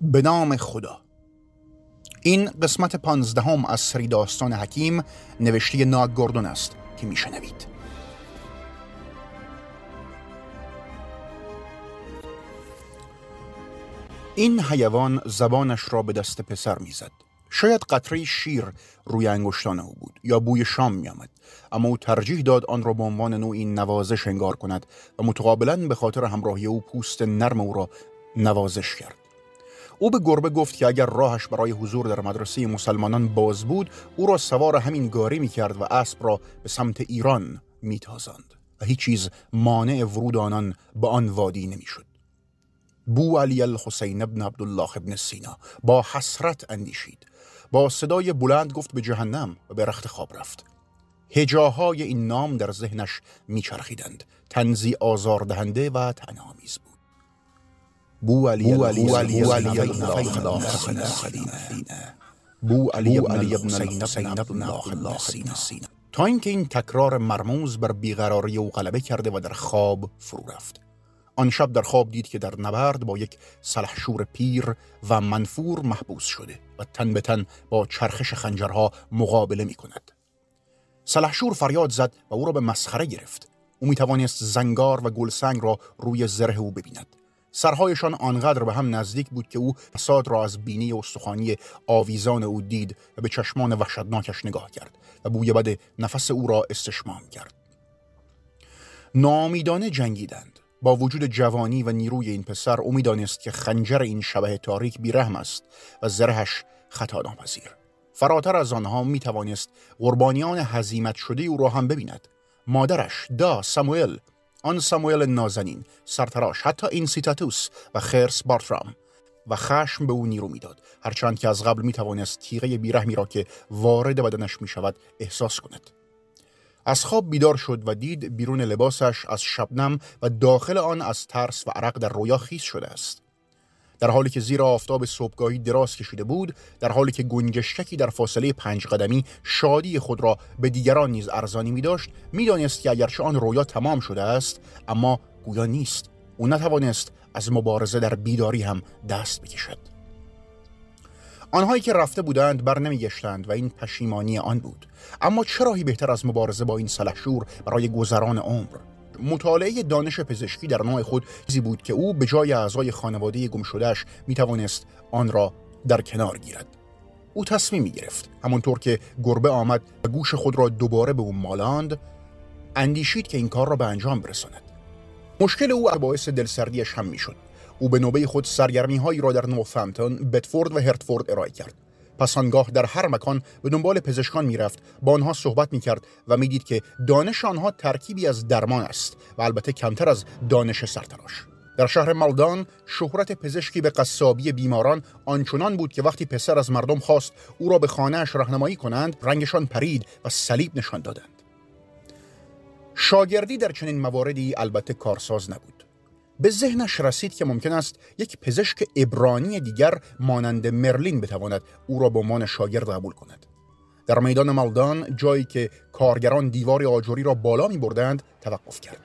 به نام خدا. این قسمت پانزدهم از سری داستان حکیم نوشته ناگ گردون است که میشنوید. این حیوان زبانش را به دست پسر می‌زد. شاید قطره شیر روی انگشتان او بود یا بوی شام می آمد. اما او ترجیح داد آن را به عنوان نوعی نوازش انگار کند و متقابلا به خاطر همراهی او پوست نرم او را نوازش کرد. او به گربه گفت که اگر راهش برای حضور در مدرسه مسلمانان باز بود او را سوار همین گاری می کرد و اسب را به سمت ایران می تازند و هیچ چیز مانع ورود آنان به آن وادی نمی‌شد. بو علی الحسین ابن عبدالله ابن سینا با حسرت اندیشید. با صدای بلند گفت به جهنم و به رخت خواب رفت. هجاهای این نام در ذهنش میچرخیدند. تنزی آزاردهنده و تنامیز بود. بو علی بو علی بو علی بو علی ابن تا اینکه این تکرار مرموز بر بیقراری او غلبه کرده و در خواب فرو رفت آن شب در خواب دید که در نبرد با یک سلحشور پیر و منفور محبوس شده و تن به تن با چرخش خنجرها مقابله می کند. سلحشور فریاد زد و او را به مسخره گرفت. او می توانست زنگار و گلسنگ را روی زره او ببیند. سرهایشان آنقدر به هم نزدیک بود که او فساد را از بینی استخوانی آویزان او دید و به چشمان وحشتناکش نگاه کرد و بوی بد نفس او را استشمام کرد. نامیدانه جنگیدند. با وجود جوانی و نیروی این پسر او می‌دانست که خنجر این شبه تاریک بیرحم است و زرهش خطا ناپذیر فراتر از آنها می توانست قربانیان هزیمت شده او را هم ببیند. مادرش دا ساموئل آن ساموئل نازنین سرتراش حتی این سیتاتوس و خرس بارترام. و خشم به او نیرو می‌داد. هرچند که از قبل می توانست تیغه بیرحمی را که وارد بدنش می شود احساس کند. از خواب بیدار شد و دید بیرون لباسش از شبنم و داخل آن از ترس و عرق در رویا خیس شده است. در حالی که زیر آفتاب صبحگاهی دراز کشیده بود در حالی که گنجشکی در فاصله پنج قدمی شادی خود را به دیگران نیز ارزانی می داشت می دانست که اگرچه آن رویا تمام شده است اما گویا نیست. او نتوانست از مبارزه در بیداری هم دست بکشد. آنهایی که رفته بودند بر نمیگشتند و این پشیمانی آن بود. اما چراهی بهتر از مبارزه با این سلحشور برای گذران عمر؟ مطالعه دانش پزشکی در نوع خود چیزی بود که او به جای اعضای خانواده گم شدهش می توانست آن را در کنار گیرد. او تصمیم می گرفت همانطور که گربه آمد و گوش خود را دوباره به او مالاند اندیشید که این کار را به انجام برساند. مشکل او باعث دلسردیش هم می‌شد. او به نوبه خود سرگرمی هایی را در نوفمتون، بتفورد و هرتفورد ارائه کرد. پس آنگاه در هر مکان به دنبال پزشکان می‌رفت. با آنها صحبت می‌کرد و می‌دید که دانش آنها ترکیبی از درمان است و البته کمتر از دانش سرتراش. در شهر مالدان شهرت پزشکی به قصابی بیماران آنچنان بود که وقتی پسر از مردم خواست او را به خانهاش راهنمایی کنند رنگشان پرید و صلیب نشان دادند. شاگردی در چنین مواردی البته کارساز نبود. به ذهنش رسید که ممکن است یک پزشک ابرانی دیگر مانند مرلین بتواند او را به عنوان شاگرد قبول کند. در میدان مالدان جایی که کارگران دیوار آجوری را بالا می بردند توقف کرد.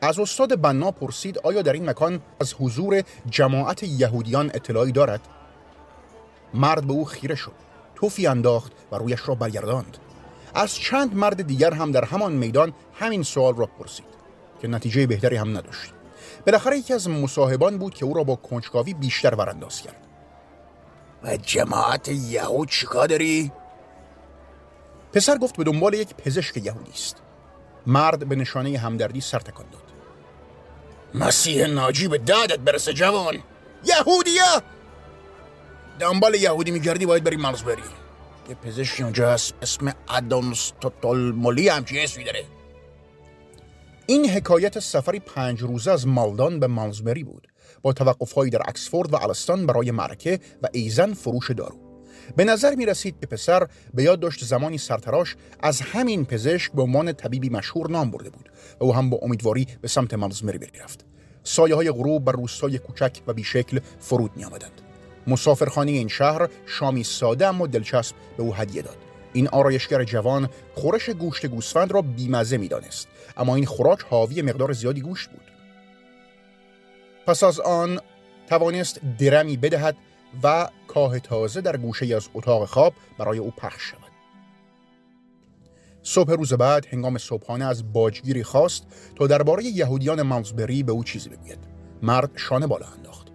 از استاد بنا پرسید آیا در این مکان از حضور جماعت یهودیان اطلاعی دارد؟ مرد به او خیره شد توفی انداخت و رویش را برگرداند. از چند مرد دیگر هم در همان میدان همین سوال را پرسید که نتیجه بهتری هم نداشت. بالاخره یکی از مصاحبان بود که او را با کنجکاوی بیشتر ورانداز کرد. و جماعت یهود چیکار داری؟ پسر گفت به دنبال یک پزشک یهودی است. مرد به نشانه همدردی سر تکان داد. مسیح ناجی به دادت برسه جوان. یهودیه دنبال یهودی میگردی باید بری. مالزبری یه پزشکی اونجا هست اسم ادامستوتولمولی همچی اسمی داره. این حکایت سفری پنج روزه از مالدان به مالزبری بود. با توقفهایی در اکسفورد و الستان برای مرکه و ایزن فروش دارو. به نظر می رسید که پسر به یاد داشت زمانی سرتراش از همین پزشک به عنوان طبیبی مشهور نام برده بود و او هم با امیدواری به سمت مالزمری رفت سایه های غروب بر روستای کوچک و بیشکل فرود می آمدند مسافرخانه این شهر شامی ساده اما دلچسب به او هدیه داد. این آرایشگر جوان خورش گوشت گوسفند را بیمزه می‌دانست. اما این خوراک حاوی مقدار زیادی گوشت بود. پس از آن توانست درمی بدهد و کاه تازه در گوشه از اتاق خواب برای او پخش شود. صبح روز بعد هنگام صبحانه از باجگیری خواست تا درباره یهودیان مانزبری به او چیزی بگوید. مرد شانه بالا انداخت.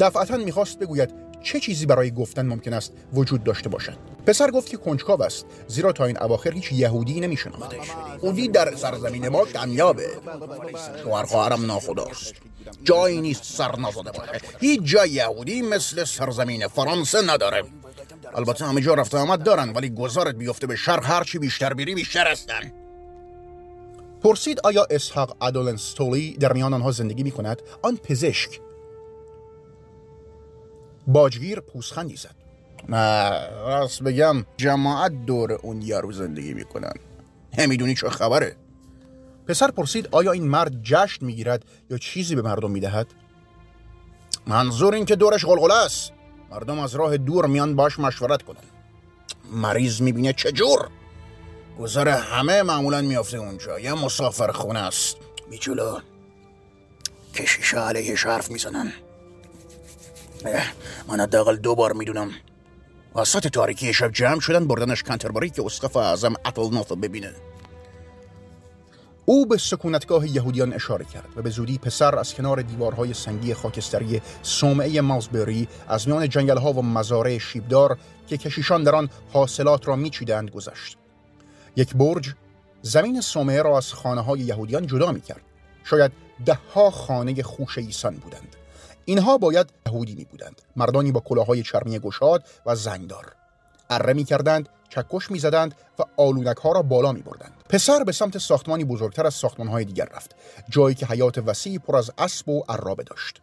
دفعتا می‌خواست بگوید چه چیزی برای گفتن ممکن است وجود داشته باشد؟ پسر گفت که کنجکاو است زیرا تا این اواخر هیچ یهودی نمیشناختش خودی در سرزمین ما کمیابه. شوهر خواهرم ناخداست. جایی نیست سر نزده باشه. هیچ جای یهودی مثل سرزمین فرانسه نداره. البته همه جا رفته آمد دارن ولی گذارت بیفته به شرق هرچی بیشتر بیری بیشتر هستن. پرسید آیا اسحاق ادولنستولی در میان آنها زندگی می کند؟ آن پزشک باجگیر پوسخندی زد. نه راست بگم جماعت دور اون یارو زندگی می‌کنن. نمی‌دونی چه خبره. پسر پرسید آیا این مرد جشن می‌گیرد یا چیزی به مردم می‌دهد؟ منظور این که دورش غلغله است. مردم از راه دور میان باش مشورت کنن. مریض می‌بینه چجور گذر همه معمولا میافته اونجا. یه مسافر خونه است. بیچولو کشیش علیهش حرف می‌زنن. من حداقل دو بار می‌دونم. وسط تاریکی شب جمع شدن بردنش کنترباری که اسقف اعظم اتل ببینه. او به سکونتگاه یهودیان اشاره کرد و به زودی پسر از کنار دیوارهای سنگی خاکستری صومعه مالزبری از میان جنگلها و مزارع شیبدار که کشیشان در آن حاصلات را میچیدند گذشت. یک برج زمین صومعه را از خانه های یهودیان جدا می کرد شاید دهها خانه خوش ایسان بودند. اینها باید یهودی می بودند مردانی با کلاهای چرمی گشاد و زنگدار. اره می کردند چکش می زدند و آلونک ها را بالا می بردند پسر به سمت ساختمانی بزرگتر از ساختمان های دیگر رفت جایی که حیات وسیعی پر از اسب و عرابه داشت.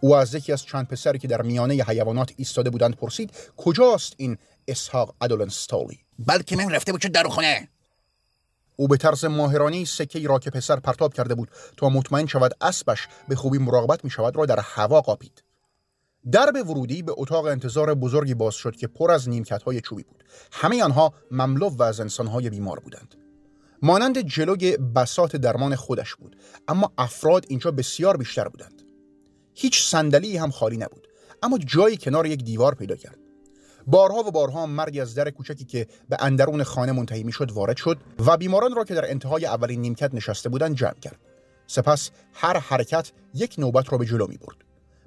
او از یکی از چند پسری که در میانه حیوانات ایستاده بودند پرسید کجاست این اسحاق ادولنستالی بلکه من رفته بود در خونه او به طرز ماهرانی سکه را که پسر پرتاب کرده بود تا مطمئن شود اسبش به خوبی مراقبت می شود را در هوا قاپید. درب ورودی به اتاق انتظار بزرگی باز شد که پر از نیمکت های چوبی بود. همه آنها مملو و از انسانهای بیمار بودند. مانند جلوی بسات درمان خودش بود اما افراد اینجا بسیار بیشتر بودند. هیچ صندلی هم خالی نبود اما جایی کنار یک دیوار پیدا کرد. بارها و بارها مردی از در کوچکی که به اندرون خانه منتهی می‌شد وارد شد و بیماران را که در انتهای اولین نیمکت نشسته بودند جمع کرد. سپس هر حرکت یک نوبت را به جلو می برد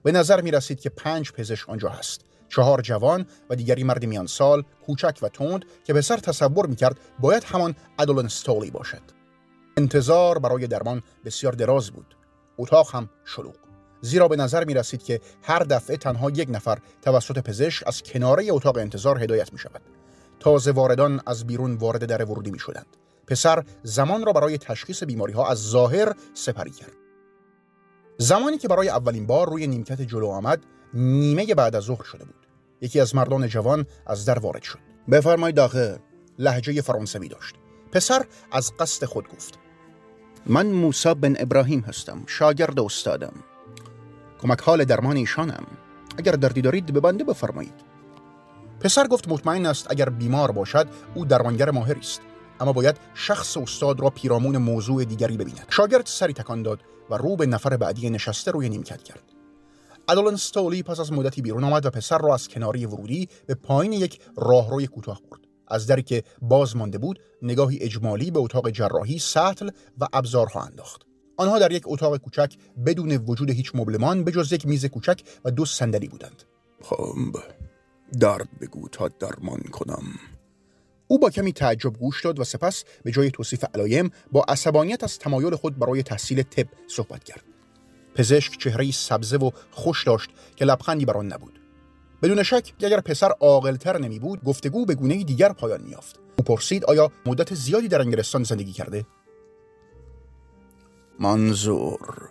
به نظر می رسید که پنج پزشک آنجا هست. چهار جوان و دیگری مرد میان سال کوچک و تند که به سر تصور می کرد باید همان ادولن ستولی باشد. انتظار برای درمان بسیار دراز بود. اتاق هم شلوغ زیرا به نظر می رسید که هر دفعه تنها یک نفر توسط پزشک از کناره اتاق انتظار هدایت می شود. تازه واردان از بیرون وارد در ورودی می شدند. پسر زمان را برای تشخیص بیماری ها از ظاهر سپری کرد. زمانی که برای اولین بار روی نیمکت جلو آمد نیمه بعد از ظهر شده بود. یکی از مردان جوان از در وارد شد. بفرمایید داخل. لحجه فرانسوی داشت. پسر از قصد خود گفت. من موسی بن ابراهیم هستم. شاگرد استادم. کمک حال درمان ایشانم. اگر دردی دارید به بنده بفرمایید. پسر گفت مطمئن است اگر بیمار باشد او درمانگر ماهری است. اما باید شخص استاد را پیرامون موضوع دیگری ببیند. شاگرد سری تکان داد و رو به نفر بعدی نشسته روی نیمکت کرد. ادولن ستولی پس از مدتی بیرون آمد و پسر را از کناری ورودی به پایین یک راهروی کوتاه برد. از دری که باز مانده بود نگاهی اجمالی به اتاق جراحی سطل و ابزارها انداخت. آنها در یک اتاق کوچک بدون وجود هیچ مبلمان به جز یک میز کوچک و دو صندلی بودند. خب درد بگو تا درمان کنم. او با کمی تعجب گوش داد و سپس به جای توصیف علایم با عصبانیت از تمایل خود برای تحصیل طب صحبت کرد. پزشک چهره سبزه و خوش داشت که لبخندی بر آن نبود. بدون شک اگر پسر عاقلتر نمی بود گفتگو به گونه دیگر پایان میافت او پرسید آیا مدت زیادی در انگلستان زندگی کرده منظور.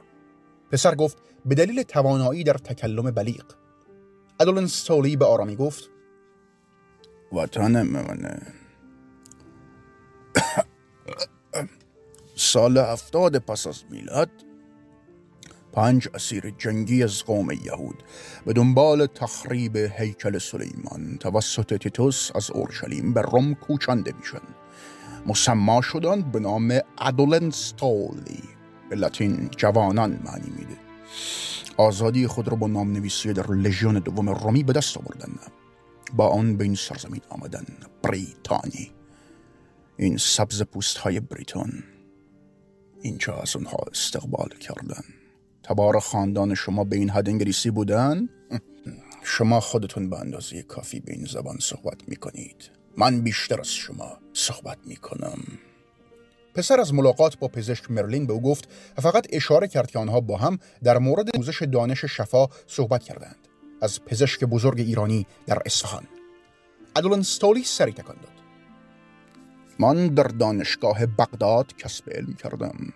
پسر گفت به دلیل توانایی در تکلم بلیغ. ادولن ستولی به آرامی گفت وطن من سال هفتاد پس از میلاد پنج اسیر جنگی از قوم یهود به دنبال تخریب هیکل سلیمان توسط تیتوس از اورشلیم به روم کوچانده میشن مسما شدن به نام ادولن ستولی لاتین جوانان معنی میده. آزادی خود را با نام نویسی در لژیون دوم رومی به دست آوردن. با آن به این سرزمین آمدن. بریتانی. این سبز پوست های بریتون. اینجا از اونها استقبال کردن. تبار خاندان شما به این حد انگلیسی بودن؟ شما خودتون به اندازه کافی به این زبان صحبت می کنید من بیشتر از شما صحبت می کنم پسر از ملاقات با پزشک مرلین به او گفت فقط اشاره کرد که آنها با هم در مورد موزش دانش شفا صحبت کردند. از پزشک بزرگ ایرانی در اصفهان. ادولن ستولی سری تکان داد. من در دانشگاه بغداد کسب علم کردم.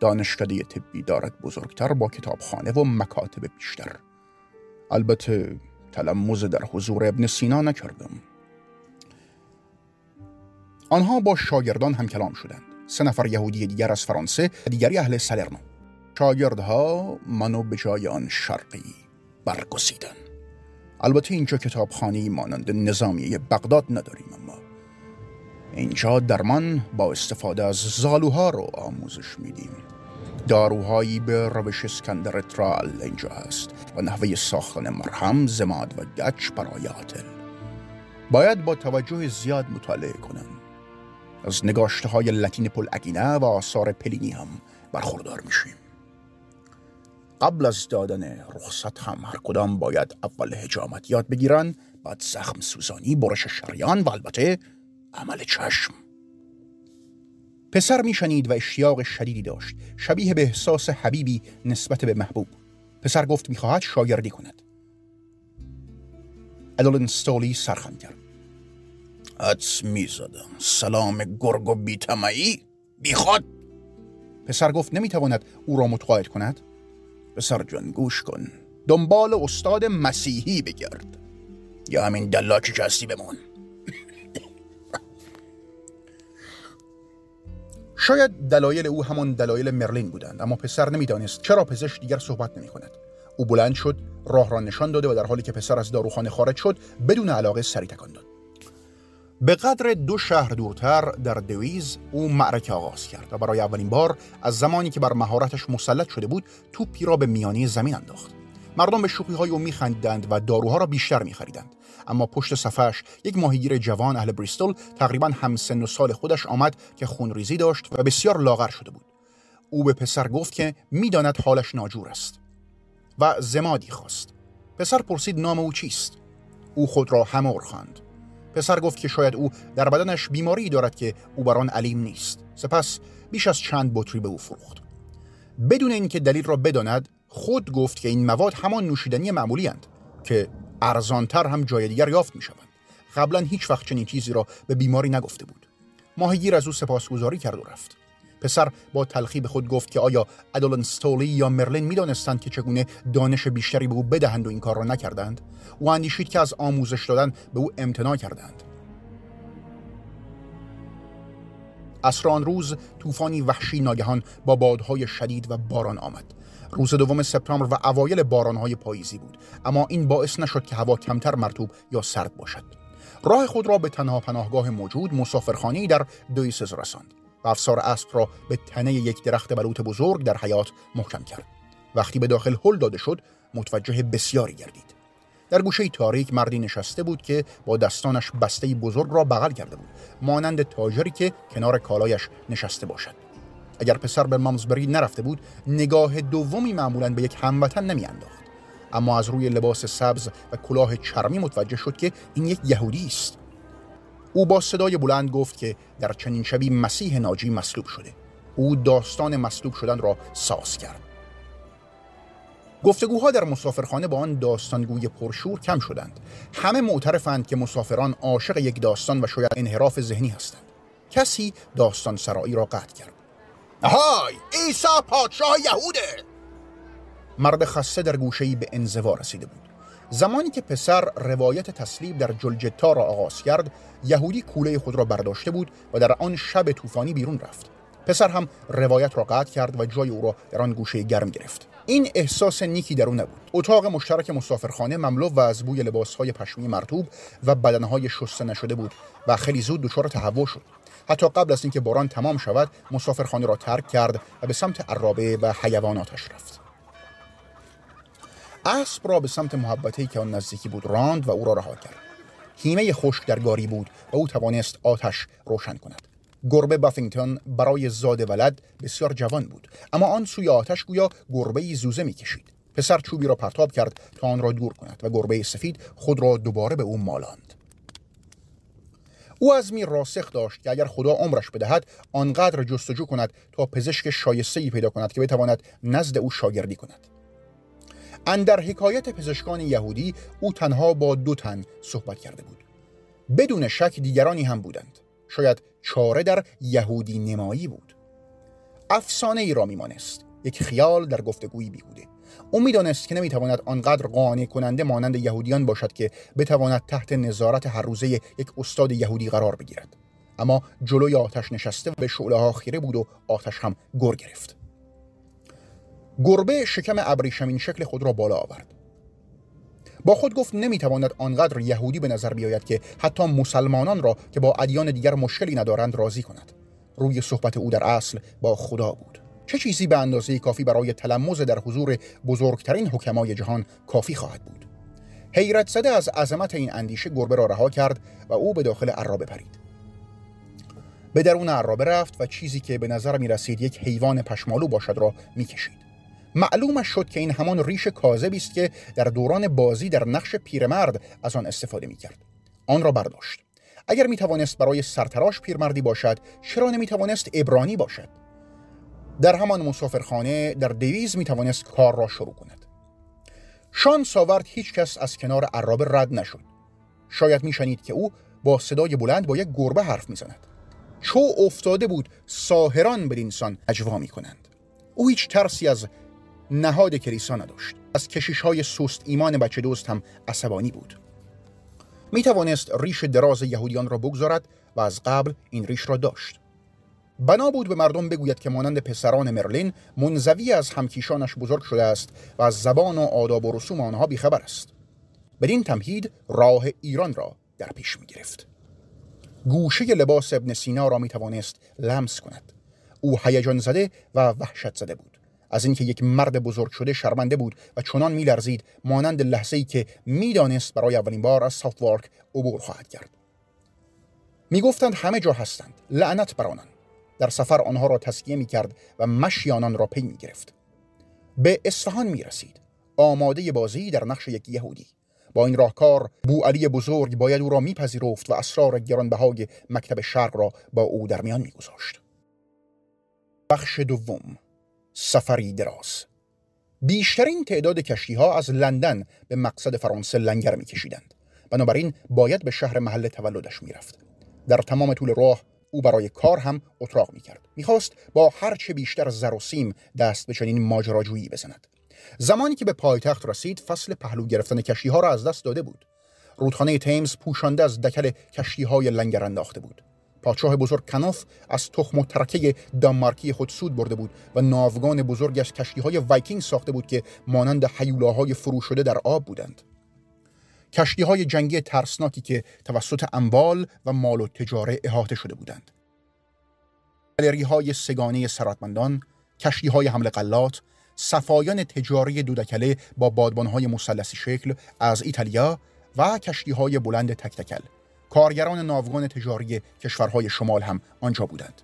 دانشکده طبی دارد بزرگتر با کتابخانه و مکاتب بیشتر. البته تلمز در حضور ابن سینا نکردم. آنها با شاگردان هم کلام شدند. سه نفر یهودی دیگر از فرانسه و دیگری اهل سلرنو. شاگردها منو به جای آن شرقی برگزیدن البته اینجا کتابخانه مانند نظامیه بغداد نداریم اما. اینجا در من با استفاده از زالوها رو آموزش میدیم. داروهایی به روش اسکندر ترال اینجا هست و نحوه ساختن مرهم زماد و گچ برای عاطل باید با توجه زیاد مطالعه کنم. از نگاشته های لطین پل اگینه و آثار پلینی هم برخوردار میشیم. قبل از دادن رخصت هم هر کدام باید اول هجامت یاد بگیرن بعد زخم سوزانی برش شریان و البته عمل چشم. پسر میشنید و اشتیاق شدیدی داشت. شبیه به احساس حبیبی نسبت به محبوب. پسر گفت می‌خواهد شاگردی کند. ادولن ستولی سرخم کرد. حدس می‌زدم. سلام گرگ و بیتمعی بیخواد پسر گفت نمی‌تواند او را متقاعد کند؟ پسر جان گوش کن. دنبال استاد مسیحی بگرد. یا همین دلاکی که هستی بمون. شاید دلایل او همان دلایل مرلین بودند اما پسر نمی‌دانست چرا پزشک دیگر صحبت نمی کند او بلند شد راه را نشان داده و در حالی که پسر از داروخانه خارج شد بدون علاقه سری تکان داد. به قدر دو شهر دورتر در دویز او معرکه آغاز کرد و برای اولین بار از زمانی که بر مهارتش مسلط شده بود توپی را به میانی زمین انداخت. مردم به شوخی های او میخندیدند و داروها را بیشتر میخریدند. اما پشت صفحش یک ماهیگیر جوان اهل بریستول تقریبا هم سن و سال خودش آمد که خونریزی داشت و بسیار لاغر شده بود. او به پسر گفت که می‌داند حالش ناجور است و زمادی خواست. پسر پرسید نام او چیست؟ او خود را همور خواند. پسر گفت که شاید او در بدنش بیماری دارد که او بر آن علیم نیست. سپس بیش از چند بطری به او فروخت. بدون اینکه دلیل را بداند خود گفت که این مواد همان نوشیدنی معمولی اند که ارزانتر هم جای دیگر یافت می شوند قبلا هیچ وقت چنین چیزی را به بیماری نگفته بود. ماهیگیر از او سپاسگزاری کرد و رفت. پسر با تلخی به خود گفت که آیا ادولن ستولی یا مرلین می‌دانستند که چگونه دانش بیشتری به او بدهند و این کار را نکردند؟ او اندیشید که از آموزش دادن به او امتناع کردند. اسران روز طوفانی وحشی ناگهان با بادهای شدید و باران آمد. روز دوم سپتامبر و اوایل بارانهای پاییزی بود. اما این باعث نشد که هوا کمتر مرتوب یا سرد باشد. راه خود را به تنها پناهگاه موجود مسافرخانه‌ای در دویسز رساند. افسار اسب را به تنه یک درخت بلوط بزرگ در حیات محکم کرد. وقتی به داخل هل داده شد متوجه بسیاری گردید. در گوشه تاریک مردی نشسته بود که با دستانش بسته بزرگ را بغل کرده بود مانند تاجری که کنار کالایش نشسته باشد. اگر پسر به مامزبری نرفته بود نگاه دومی معمولا به یک هموطن نمیانداخت. اما از روی لباس سبز و کلاه چرمی متوجه شد که این یک یهودی است. او با صدای بلند گفت که در چنین شبی مسیح ناجی مصلوب شده. او داستان مصلوب شدن را ساز کرد. گفتگوها در مسافرخانه با آن داستانگوی پرشور کم شدند. همه معترفند که مسافران عاشق یک داستان و شاید انحراف ذهنی هستند. کسی داستان سرایی را قطع کرد. های عیسی پادشاه یهوده! مرد خسته در گوشه‌ای به انزوا رسیده بود. زمانی که پسر روایت تسلیب در جلجتا را آغاز کرد یهودی کوله خود را برداشته بود و در آن شب طوفانی بیرون رفت. پسر هم روایت را قطع کرد و جای او را در آن گوشه گرم گرفت. این احساس نیکی در او نبود. اتاق مشترک مسافرخانه مملو و از بوی لباسهای پشمی مرتوب و بدنهای شسته نشده بود و خیلی زود دچار تهوع شد. حتی قبل از اینکه باران تمام شود مسافرخانه را ترک کرد و به سمت عرابه و حیواناتش رفت. اسب را به سمت محبتی که آن نزدیکی بود راند و او را رها کرد. هیمه خشک در گاری بود و او توانست آتش روشن کند. گربه بافینگتون برای زاد ولد بسیار جوان بود اما آن سوی آتش گویا گربه زوزه می‌کشید. پسر چوبی را پرتاب کرد تا آن را دور کند و گربه سفید خود را دوباره به او مالاند. او از می راسخ داشت که اگر خدا عمرش بدهد آنقدر جستجو کند تا پزشک شایسته ای پیدا کند که بتواند نزد او شاگردی کند. اندر حکایت پزشکان یهودی او تنها با دو تن صحبت کرده بود. بدون شک دیگرانی هم بودند. شاید چاره در یهودی نمایی بود. افسانه ای را میمانست. یک خیال در گفتگویی بیهوده. او می‌دانست که نمی‌تواند آنقدر قانع کننده مانند یهودیان باشد که بتواند تحت نظارت هر روزه یک استاد یهودی قرار بگیرد. اما جلوی آتش نشسته به شعله ها خیره بود و آتش هم گر گرفت. گربه شکم ابریشمین شکل خود را بالا آورد. با خود گفت نمی‌تواند آنقدر یهودی به نظر بیاید که حتی مسلمانان را که با ادیان دیگر مشکلی ندارند راضی کند. روی صحبت او در اصل با خدا بود. چه چیزی به اندازه کافی برای تلمز در حضور بزرگترین حکمای جهان کافی خواهد بود؟ حیرت زده از عظمت این اندیشه گربه را رها کرد و او به داخل عرابه پرید به درون عرابه رفت و چیزی که به نظر می رسید یک حیوان پشمالو باشد را می کشید. معلومش شد که این همان ریش کاذبی است که در دوران بازی در نقش پیرمرد از آن استفاده می کرد. آن را برداشت. اگر می توانست برای سرتراش پیرمردی باشد چرا نمی توانست ابرانی باشد؟ در همان مسافرخانه در دویز می توانست کار را شروع کند. شان ساورد هیچ کس از کنار عرابه رد نشد. شاید میشنید که او با صدای بلند با یک گربه حرف می‌زند. چو افتاده بود ساهران بدینسان اجوا می کنند او هیچ ترسی از نهاد کلیسا نداشت. از کشیش های سست ایمان بچه دوست هم عصبانی بود. می توانست ریش دراز یهودیان را بگذارد و از قبل این ریش را داشت. بنا بود به مردم بگوید که مانند پسران مرلین منزوی از همکیشانش بزرگ شده است و از زبان و آداب و رسوم آنها بیخبر است. بدین تمهید راه ایران را در پیش می گرفت گوشه لباس ابن سینا را می توانست لمس کند. او هیجان زده و وحشت زده بود. از اینکه یک مرد بزرگ شده شرمنده بود و چنان میلرزید مانند لحظه ای که می‌دانست برای اولین بار از ساوت وارک عبور خواهد کرد می‌گفتند همه جا هستند لعنت بر آنان در سفر آنها را تسکیه می کرد و مشی آنان را پی می گرفت. به اصفهان می رسید. آماده بازی در نقش یک یهودی. با این راهکار بو علی بزرگ باید او را میپذیرفت و اسرار گرانبهای مکتب شرق را با او در میان میگذاشت. بخش دوم سفری دراز. بیشترین تعداد کشتی ها از لندن به مقصد فرانسه لنگر میکشیدند. بنابراین باید به شهر محل تولدش می‌رفت. در تمام طول راه او برای کار هم اتراق می‌کرد. می‌خواست با هرچه بیشتر زر و سیم دست به چنین ماجراجویی بزند. زمانی که به پایتخت رسید فصل پهلو گرفتن کشتی ها را از دست داده بود. رودخانه تیمز پوشانده از دکل کشتی های لنگر انداخته بود. پادشاه بزرگ کناف از تخم و ترکه دانمارکی خود سود برده بود و ناوگان بزرگش کشتی های وایکینگ ساخته بود که مانند حیولاهای فرو شده در آب بودند کشتی های جنگی ترسناکی که توسط اموال و مال و تجاره احاطه شده بودند. گالری های سگانه سراتمندان، کشتی های حمل قلات، صفایان تجاری دودکله با بادبان های مسلسی شکل از ایتالیا و کشتی های بلند تک تکل. کارگران ناوگان تجاری کشورهای شمال هم آنجا بودند.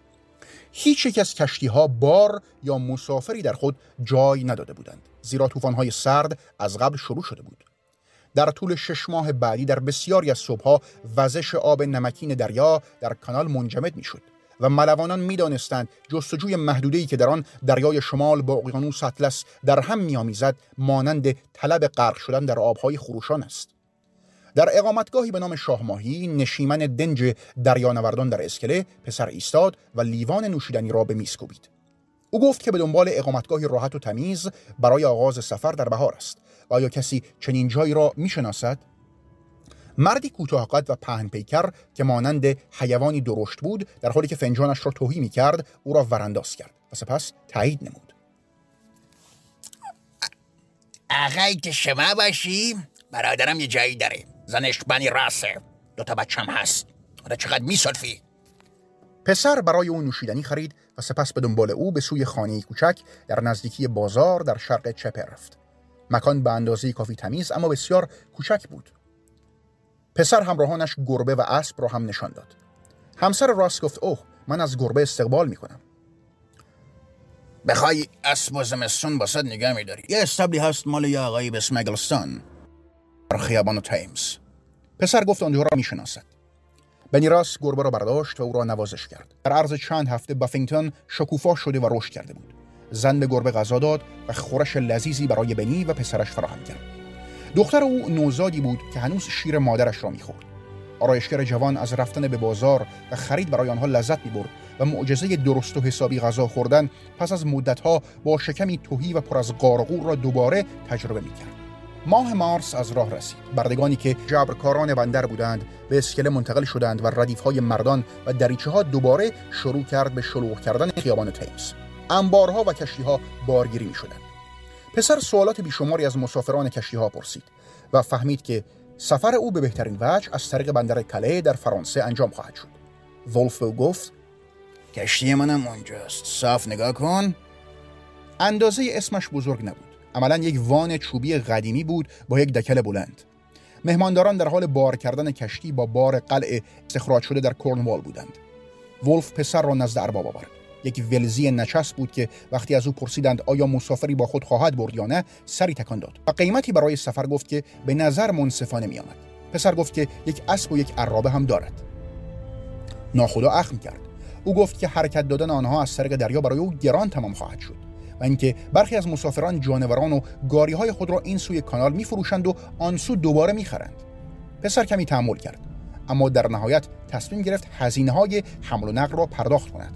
هیچ یک از کشتی ها بار یا مسافری در خود جای نداده بودند زیرا طوفان سرد از قبل شروع شده بود. در طول شش ماه بعدی در بسیاری از صبحها وزش آب نمکین دریا در کانال منجمد می‌شد و ملوانان می‌دانستند جستجوی محدوده‌ای که در آن دریای شمال با اقیانوس اطلس در هم میآمیزد مانند طلب غرق شدن در آبهای خروشان است در اقامتگاهی به نام شاهماهی نشیمن دنج دریانوردان در اسکله پسر ایستاد و لیوان نوشیدنی را به میز کوبید. او گفت که به دنبال اقامتگاهی راحت و تمیز برای آغاز سفر در بهار است. و آیا کسی چنین جایی را می‌شناسد؟ مردی کوتاه قد و پهن پیکر که مانند حیوانی درشت بود در حالی که فنجانش را توهی می کرد او را ورانداز کرد و سپس تایید نمود. آقای که شما باشی برادرم یه جایی داره. زنش بنی راسه دوتا بچم هست. حالا چقدر میسلفی پسر برای او نوشیدنی خرید و سپس به دنبال او به سوی خانه کوچک در نزدیکی بازار در شرق چپه رفت. مکان به اندازه کافی تمیز اما بسیار کوچک بود. پسر همراهانش گربه و اسب را هم نشان داد. همسر راست گفت اوه من از گربه استقبال می‌کنم. بخوای اسب و زمستون باسد نگه میداری. یه استبلی هست مال یه آقایی به اسم اگلستان. در خیابان تیمز. پسر گفت آنجا را می‌شناسد. بنی راس گربه را برداشت و او را نوازش کرد. در عرض چند هفته بافینگتون شکوفا شده و رشد کرده بود. زن به گربه غذا داد و خورش لذیذی برای بنی و پسرش فراهم کرد. دختر او نوزادی بود که هنوز شیر مادرش را می‌خورد. آرایشگر جوان از رفتن به بازار و خرید برای آنها لذت می‌برد و معجزه درست و حسابی غذا خوردن پس از مدتها با شکمی توهی و پر از قارقور را دوباره تجربه می‌کرد. ماه مارس از راه رسید. بردگانی که جبرکاران بندر بودند به اسکله منتقل شدند و ردیفهای مردان و دریچه ها دوباره شروع کرد به شلوغ کردن خیابان تیمز. انبارها و کشتیها بارگیری می شدند پسر سوالات بیشماری از مسافران کشتی ها پرسید و فهمید که سفر او به بهترین وجه از طریق بندر کله در فرانسه انجام خواهد شد. ولف گفت کشتی منم اونجاست. صاف نگاه کن. اندازه اسمش بزرگ نبود. عملا یک وان چوبی قدیمی بود با یک دکل بلند. مهمانداران در حال بار کردن کشتی با بار قلعه استخراج شده در کرنوال بودند. ولف پسر را نزد ارباب آورد. یک ولزی نچس بود که وقتی از او پرسیدند آیا مسافری با خود خواهد برد یا نه سری تکان داد و قیمتی برای سفر گفت که به نظر منصفانه می آمد. پسر گفت که یک اسب و یک عرابه هم دارد. ناخدا اخم کرد. او گفت که حرکت دادن آنها از طریق دریا برای او گران تمام خواهد شد. اینکه برخی از مسافران جانوران و گاری های خود را این سوی کانال می فروشند و آن سو دوباره می خرند. پسر کمی تحمل کرد اما در نهایت تصمیم گرفت هزینه های حمل و نقل را پرداخت کند.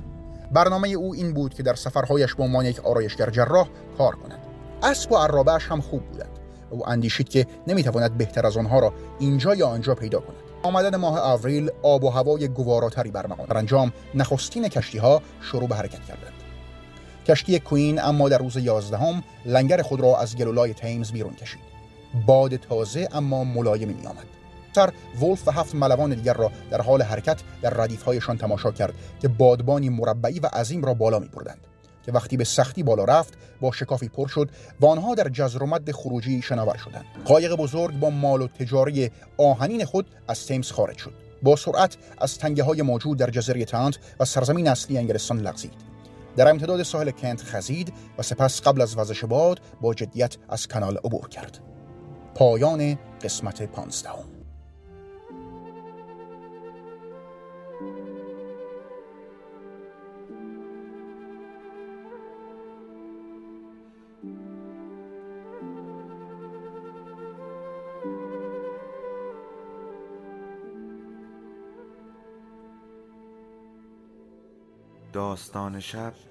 برنامه او این بود که در سفرهایش به عنوان یک آرایشگر جراح کار کند. اسب و عرابهش هم خوب بودند او اندیشید که نمی‌تواند بهتر از آنها را اینجا یا آنجا پیدا کند. آمدن ماه آوریل آب و هوای گواراتری برمغان در انجام نخستین کشتی ها شروع به حرکت کردند. کشتی کوین اما در روز یازدهم لنگر خود را از گلولای تیمز بیرون کشید. باد تازه اما ملایمی می آمد سر ولف و هفت ملوان دیگر را در حال حرکت در ردیفهایشان تماشا کرد که بادبانی مربعی و عظیم را بالا می بردند که وقتی به سختی بالا رفت با شکافی پر شد و آنها در جزر خروجی شناور شدند. قایق بزرگ با مال و تجاری آهنین خود از تیمز خارج شد. با سرعت از تنگه های موجود در جزیره تانت و سرزمین اصلی انگلستان لغزید. در امتداد ساحل کنت خزید و سپس قبل از وزش باد با جدیت از کانال عبور کرد. پایان قسمت پانزدهم. داستان شب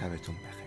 شبتون بخیر.